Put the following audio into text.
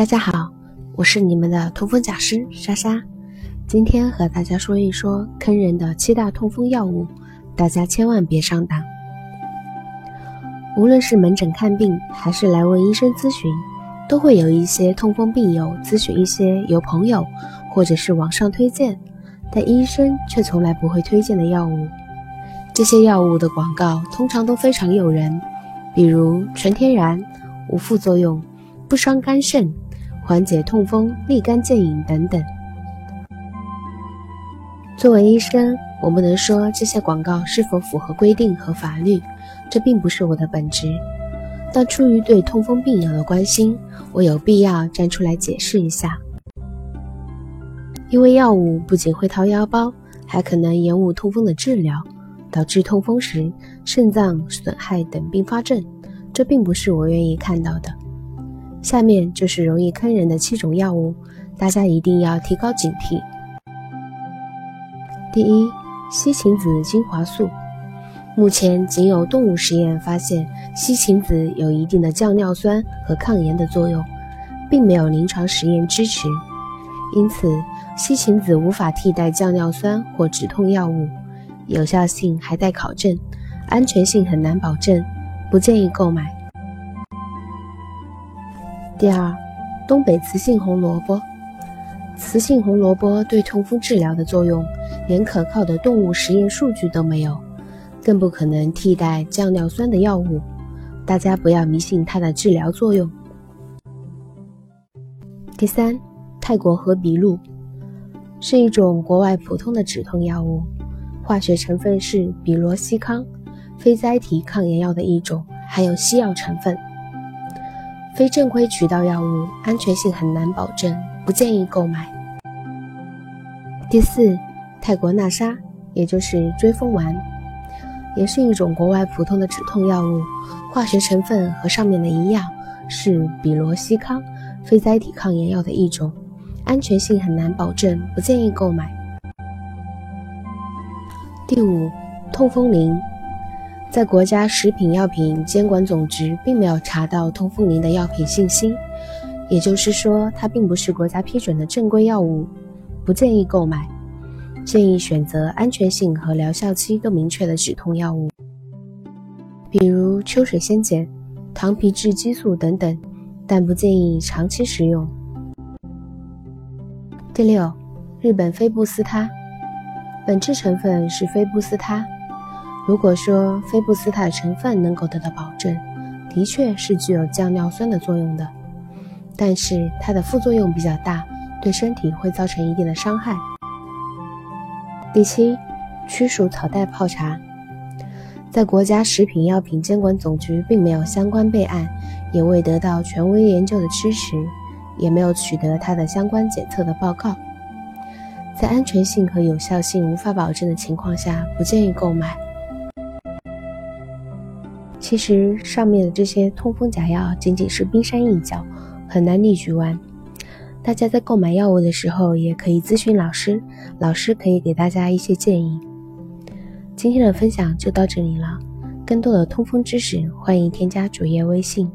大家好，我是你们的痛风讲师莎莎，今天和大家说一说坑人的七大痛风药物，大家千万别上当。无论是门诊看病，还是来问医生咨询，都会有一些痛风病友咨询一些由朋友或者是网上推荐，但医生却从来不会推荐的药物。这些药物的广告通常都非常诱人，比如纯天然、无副作用、不伤肝肾。缓解痛风、立竿见影等等。作为医生，我不能说这些广告是否符合规定和法律，这并不是我的本职。但出于对痛风病友的关心，我有必要站出来解释一下。因为药物不仅会掏腰包，还可能延误痛风的治疗，导致痛风时肾脏损害等并发症，这并不是我愿意看到的。下面就是容易坑人的七种药物，大家一定要提高警惕。第一，西芹子精华素，目前仅有动物实验发现西芹子有一定的降尿酸和抗炎的作用，并没有临床实验支持，因此西芹子无法替代降尿酸或止痛药物，有效性还待考证，安全性很难保证，不建议购买。第二，东北雌性红萝卜。雌性红萝卜对痛风治疗的作用，连可靠的动物实验数据都没有，更不可能替代降尿酸的药物。大家不要迷信它的治疗作用。第三，泰国和比露是一种国外普通的止痛药物，化学成分是比罗西康，非甾体抗炎药的一种，含有西药成分。非正规渠道药物安全性很难保证，不建议购买。第四，泰国纳沙，也就是追风丸，也是一种国外普通的止痛药物，化学成分和上面的一样，是比罗西康，非甾体抗炎药的一种，安全性很难保证，不建议购买。第五，痛风灵。在国家食品药品监管总局并没有查到痛风灵的药品信息，也就是说，它并不是国家批准的正规药物，不建议购买。建议选择安全性和疗效期都明确的止痛药物，比如秋水仙碱、糖皮质激素等等，但不建议长期食用。第六，日本菲布斯他，本质成分是菲布斯他。如果说菲布斯塔的成分能够得到保证，的确是具有降尿酸的作用的，但是它的副作用比较大，对身体会造成一定的伤害。第七，驱鼠草袋泡茶，在国家食品药品监管总局并没有相关备案，也未得到权威研究的支持，也没有取得它的相关检测的报告，在安全性和有效性无法保证的情况下，不建议购买。其实上面的这些痛风假药仅仅是冰山一角，很难逆局完。大家在购买药物的时候，也可以咨询老师，老师可以给大家一些建议。今天的分享就到这里了，更多的通风知识，欢迎添加主页微信。